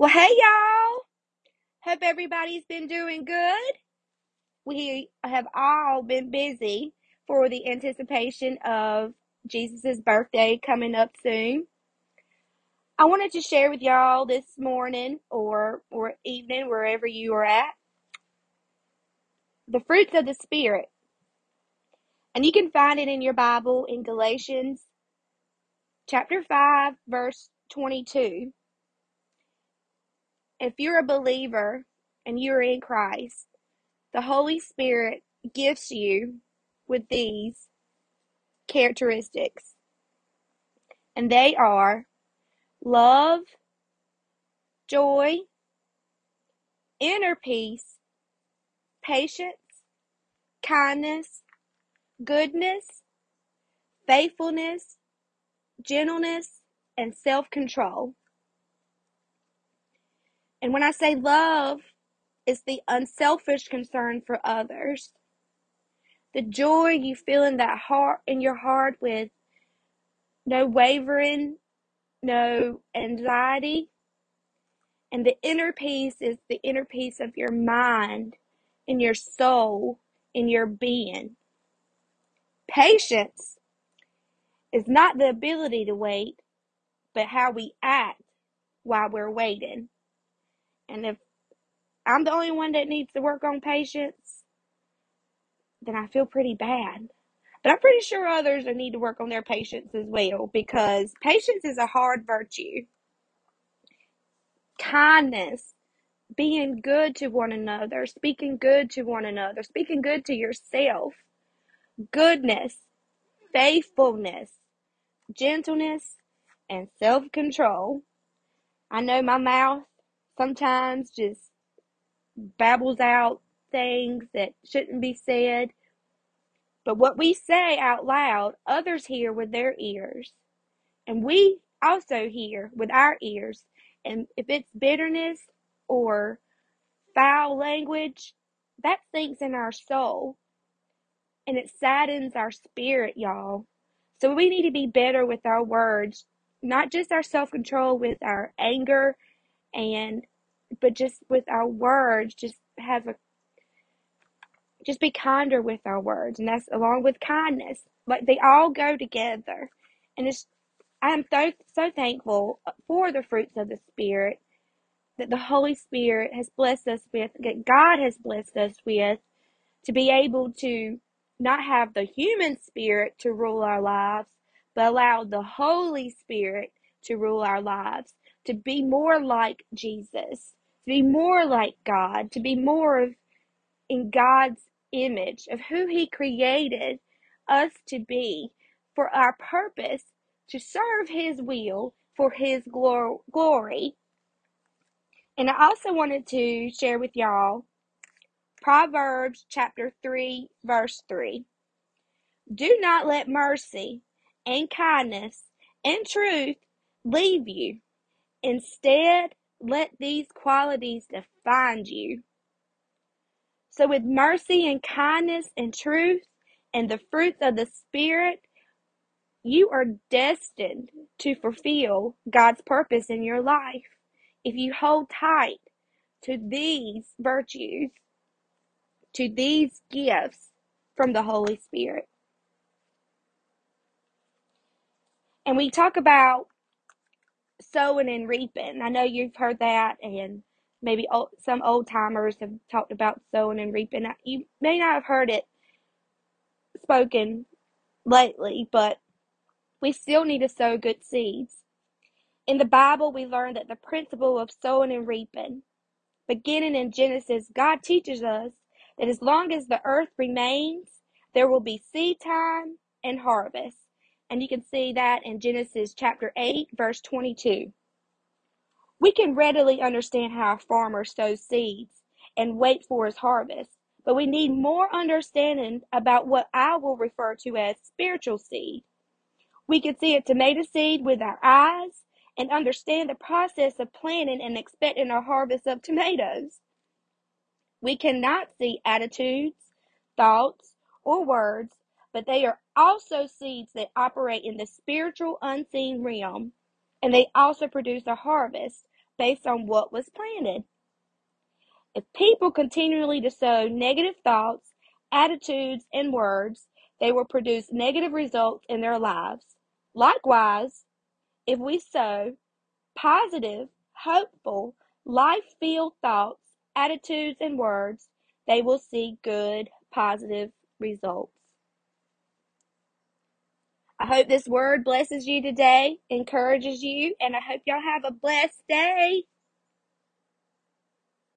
Well, hey y'all. Hope everybody's been doing good. We have all been busy for the anticipation of Jesus' birthday coming up soon. I wanted to share with y'all this morning or or evening wherever you are at the fruits of the spirit. And you can find it in your Bible in Galatians chapter 5 verse 22. If you're a believer and you're in Christ, the Holy Spirit gifts you with these characteristics, and they are love, joy, inner peace, patience, kindness, goodness, faithfulness, gentleness, and self control. And when I say love, it's the unselfish concern for others. The joy you feel in that heart in your heart with no wavering, no anxiety. And the inner peace is the inner peace of your mind, in your soul, in your being. Patience is not the ability to wait, but how we act while we're waiting. And if I'm the only one that needs to work on patience, then I feel pretty bad. But I'm pretty sure others need to work on their patience as well because patience is a hard virtue. Kindness, being good to one another, speaking good to one another, speaking good to yourself, goodness, faithfulness, gentleness, and self control. I know my mouth sometimes just babbles out things that shouldn't be said, but what we say out loud, others hear with their ears, and we also hear with our ears. And if it's bitterness or foul language, that sinks in our soul and it saddens our spirit, y'all. So we need to be better with our words, not just our self control with our anger and but just with our words, just have a just be kinder with our words, and that's along with kindness. Like they all go together, and it's I am so so thankful for the fruits of the spirit that the Holy Spirit has blessed us with, that God has blessed us with, to be able to not have the human spirit to rule our lives, but allow the Holy Spirit to rule our lives, to be more like Jesus, to be more like God, to be more of in God's image of who He created us to be for our purpose to serve His will for His glor- glory. And I also wanted to share with y'all Proverbs chapter 3, verse 3. Do not let mercy and kindness and truth leave you. Instead, let these qualities define you. So, with mercy and kindness and truth and the fruits of the Spirit, you are destined to fulfill God's purpose in your life. If you hold tight to these virtues, to these gifts from the Holy Spirit. And we talk about sowing and reaping. I know you've heard that, and maybe old, some old timers have talked about sowing and reaping. You may not have heard it spoken lately, but we still need to sow good seeds. In the Bible, we learn that the principle of sowing and reaping, beginning in Genesis, God teaches us that as long as the earth remains, there will be seed time and harvest. And you can see that in Genesis chapter 8, verse 22. We can readily understand how a farmer sows seeds and wait for his harvest, but we need more understanding about what I will refer to as spiritual seed. We can see a tomato seed with our eyes and understand the process of planting and expecting a harvest of tomatoes. We cannot see attitudes, thoughts, or words, but they are also seeds that operate in the spiritual unseen realm, and they also produce a harvest based on what was planted. If people continually to sow negative thoughts, attitudes, and words, they will produce negative results in their lives. Likewise, if we sow positive, hopeful, life filled thoughts, attitudes, and words, they will see good, positive results. I hope this word blesses you today, encourages you, and I hope y'all have a blessed day.